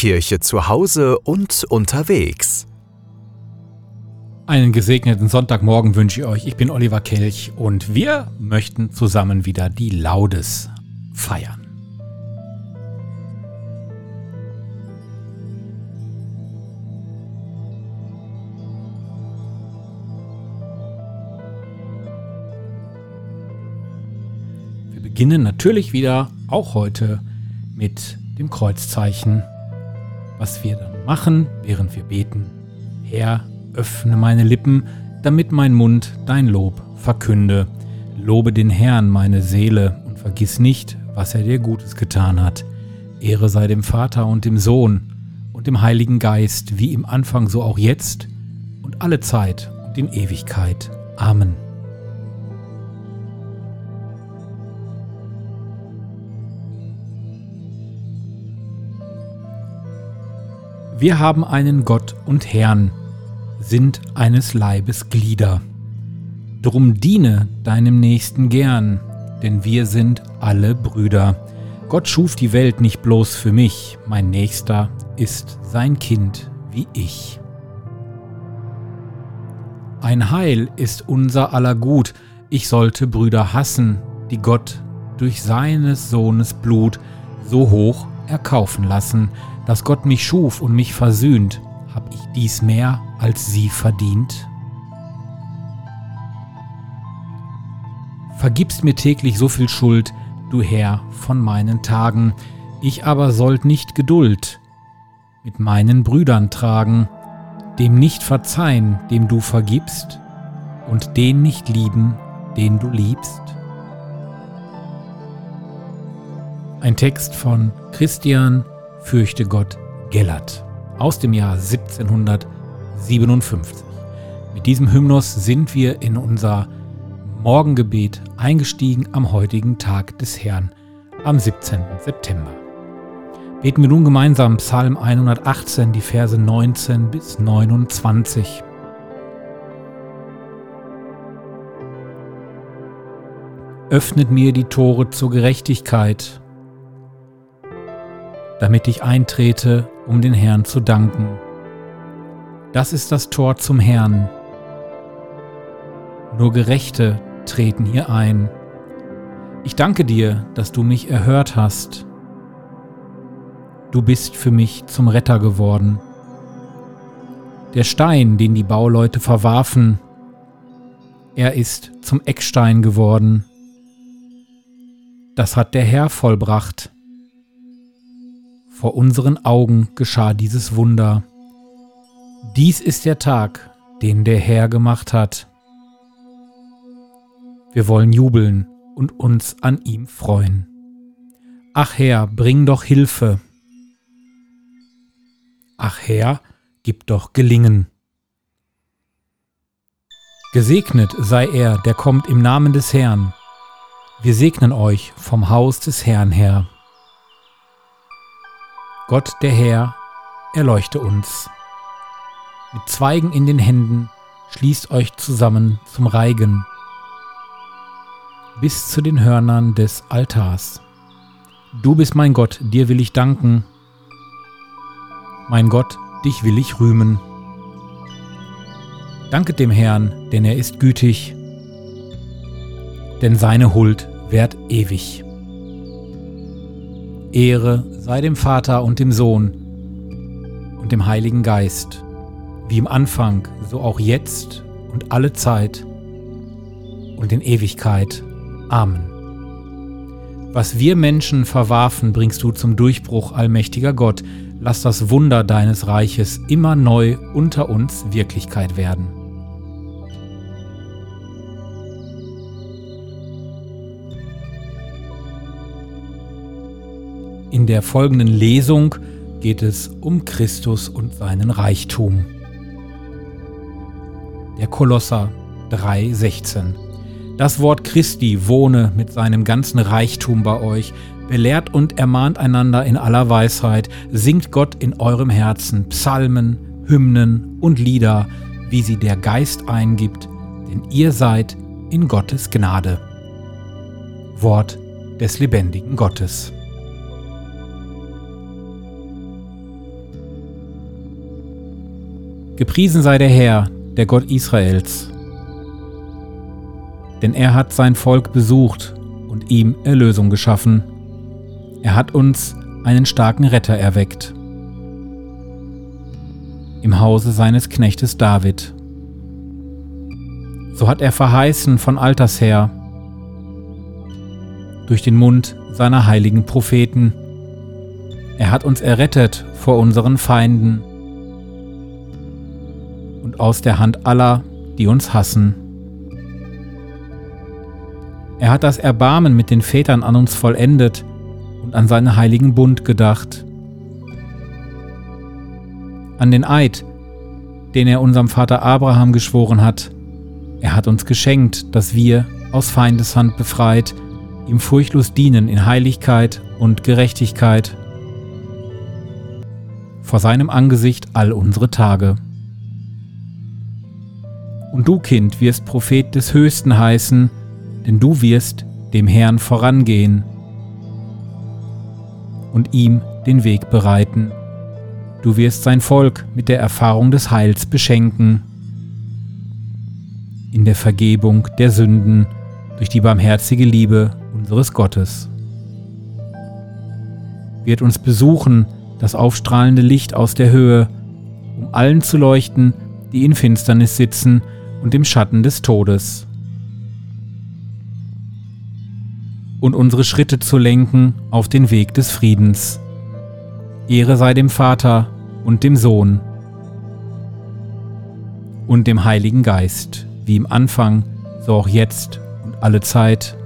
Kirche zu Hause und unterwegs. Einen gesegneten Sonntagmorgen wünsche ich euch. Ich bin Oliver Kelch und wir möchten zusammen wieder die Laudes feiern. Wir beginnen natürlich wieder, auch heute, mit dem Kreuzzeichen, was wir dann machen, während wir beten. Herr, öffne meine Lippen, damit mein Mund dein Lob verkünde. Lobe den Herrn, meine Seele, und vergiss nicht, was er dir Gutes getan hat. Ehre sei dem Vater und dem Sohn und dem Heiligen Geist, wie im Anfang so auch jetzt und alle Zeit und in Ewigkeit. Amen. Wir haben einen Gott und Herrn, sind eines Leibes Glieder. Drum diene deinem Nächsten gern, denn wir sind alle Brüder. Gott schuf die Welt nicht bloß für mich, mein Nächster ist sein Kind wie ich. Ein Heil ist unser aller Gut, ich sollte Brüder hassen, die Gott durch seines Sohnes Blut so hoch erkaufen lassen, dass Gott mich schuf und mich versöhnt, hab ich dies mehr als sie verdient? Vergibst mir täglich so viel Schuld, du Herr von meinen Tagen, ich aber sollt nicht Geduld mit meinen Brüdern tragen, dem nicht verzeihen, dem du vergibst, und den nicht lieben, den du liebst. Ein Text von Christian Fürchte Gott Gellert aus dem Jahr 1757. Mit diesem Hymnus sind wir in unser Morgengebet eingestiegen am heutigen Tag des Herrn, am 17. September. Beten wir nun gemeinsam Psalm 118, die Verse 19 bis 29. Öffnet mir die Tore zur Gerechtigkeit damit ich eintrete, um den Herrn zu danken. Das ist das Tor zum Herrn. Nur Gerechte treten hier ein. Ich danke dir, dass du mich erhört hast. Du bist für mich zum Retter geworden. Der Stein, den die Bauleute verwarfen, er ist zum Eckstein geworden. Das hat der Herr vollbracht. Vor unseren Augen geschah dieses Wunder. Dies ist der Tag, den der Herr gemacht hat. Wir wollen jubeln und uns an ihm freuen. Ach Herr, bring doch Hilfe. Ach Herr, gib doch Gelingen. Gesegnet sei er, der kommt im Namen des Herrn. Wir segnen euch vom Haus des Herrn her. Gott der Herr, erleuchte uns. Mit Zweigen in den Händen schließt euch zusammen zum Reigen bis zu den Hörnern des Altars. Du bist mein Gott, dir will ich danken. Mein Gott, dich will ich rühmen. Danket dem Herrn, denn er ist gütig, denn seine Huld währt ewig. Ehre sei dem Vater und dem Sohn und dem Heiligen Geist, wie im Anfang, so auch jetzt und alle Zeit und in Ewigkeit. Amen. Was wir Menschen verwarfen, bringst du zum Durchbruch, allmächtiger Gott. Lass das Wunder deines Reiches immer neu unter uns Wirklichkeit werden. In der folgenden Lesung geht es um Christus und seinen Reichtum. Der Kolosser 3,16 Das Wort Christi wohne mit seinem ganzen Reichtum bei euch, belehrt und ermahnt einander in aller Weisheit, singt Gott in eurem Herzen Psalmen, Hymnen und Lieder, wie sie der Geist eingibt, denn ihr seid in Gottes Gnade. Wort des lebendigen Gottes. Gepriesen sei der Herr, der Gott Israels. Denn er hat sein Volk besucht und ihm Erlösung geschaffen. Er hat uns einen starken Retter erweckt. Im Hause seines Knechtes David. So hat er verheißen von alters her, durch den Mund seiner heiligen Propheten. Er hat uns errettet vor unseren Feinden aus der Hand aller, die uns hassen. Er hat das Erbarmen mit den Vätern an uns vollendet und an seinen heiligen Bund gedacht. An den Eid, den er unserem Vater Abraham geschworen hat. Er hat uns geschenkt, dass wir, aus Feindeshand befreit, ihm furchtlos dienen in Heiligkeit und Gerechtigkeit. Vor seinem Angesicht all unsere Tage. Und du, Kind, wirst Prophet des Höchsten heißen, denn du wirst dem Herrn vorangehen und ihm den Weg bereiten. Du wirst sein Volk mit der Erfahrung des Heils beschenken, in der Vergebung der Sünden durch die barmherzige Liebe unseres Gottes. Wird uns besuchen das aufstrahlende Licht aus der Höhe, um allen zu leuchten, die in Finsternis sitzen und im Schatten des Todes. Und unsere Schritte zu lenken auf den Weg des Friedens. Ehre sei dem Vater und dem Sohn und dem Heiligen Geist, wie im Anfang, so auch jetzt und alle Zeit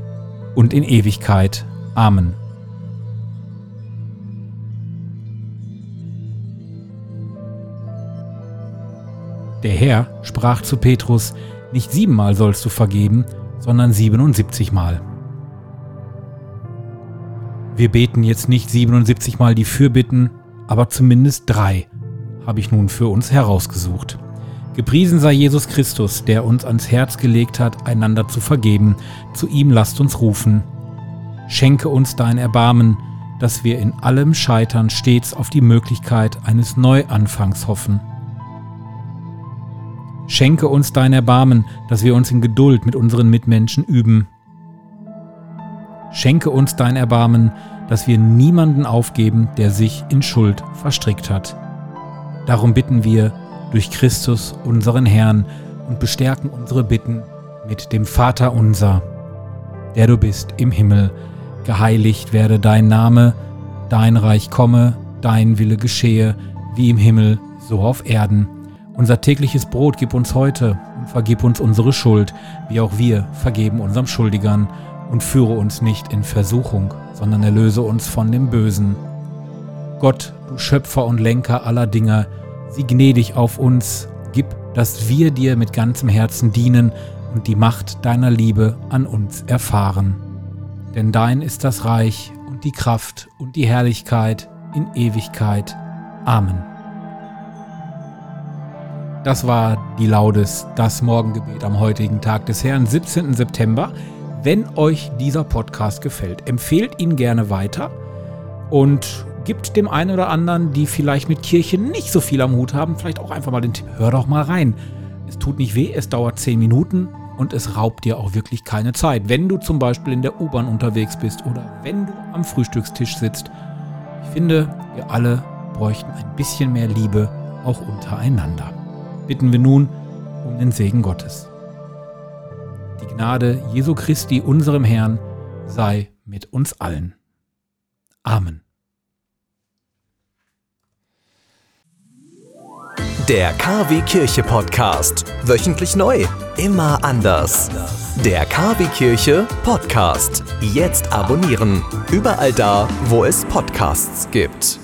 und in Ewigkeit. Amen. Der Herr sprach zu Petrus, nicht siebenmal sollst du vergeben, sondern siebenundsiebzigmal. Wir beten jetzt nicht 77 Mal die Fürbitten, aber zumindest drei habe ich nun für uns herausgesucht. Gepriesen sei Jesus Christus, der uns ans Herz gelegt hat, einander zu vergeben. Zu ihm lasst uns rufen. Schenke uns dein Erbarmen, dass wir in allem Scheitern stets auf die Möglichkeit eines Neuanfangs hoffen. Schenke uns dein Erbarmen, dass wir uns in Geduld mit unseren Mitmenschen üben. Schenke uns dein Erbarmen, dass wir niemanden aufgeben, der sich in Schuld verstrickt hat. Darum bitten wir, durch Christus, unseren Herrn, und bestärken unsere Bitten mit dem Vater unser, der du bist im Himmel, geheiligt werde dein Name, dein Reich komme, dein Wille geschehe, wie im Himmel, so auf Erden. Unser tägliches Brot gib uns heute und vergib uns unsere Schuld, wie auch wir vergeben unserem Schuldigern, und führe uns nicht in Versuchung, sondern erlöse uns von dem Bösen. Gott, du Schöpfer und Lenker aller Dinge, sieh gnädig auf uns, gib, dass wir dir mit ganzem Herzen dienen und die Macht deiner Liebe an uns erfahren. Denn dein ist das Reich und die Kraft und die Herrlichkeit in Ewigkeit. Amen. Das war die Laudes, das Morgengebet am heutigen Tag des Herrn, 17. September. Wenn euch dieser Podcast gefällt, empfehlt ihn gerne weiter und gibt dem einen oder anderen, die vielleicht mit Kirche nicht so viel am Hut haben, vielleicht auch einfach mal den Tipp, hör doch mal rein. Es tut nicht weh, es dauert 10 Minuten und es raubt dir auch wirklich keine Zeit. Wenn du zum Beispiel in der U-Bahn unterwegs bist oder wenn du am Frühstückstisch sitzt. Ich finde, wir alle bräuchten ein bisschen mehr Liebe auch untereinander. Bitten wir nun um den Segen Gottes. Die Gnade Jesu Christi, unserem Herrn, sei mit uns allen. Amen. Der KW Kirche Podcast. Wöchentlich neu. Immer anders. Der KW Kirche Podcast. Jetzt abonnieren. Überall da, wo es Podcasts gibt.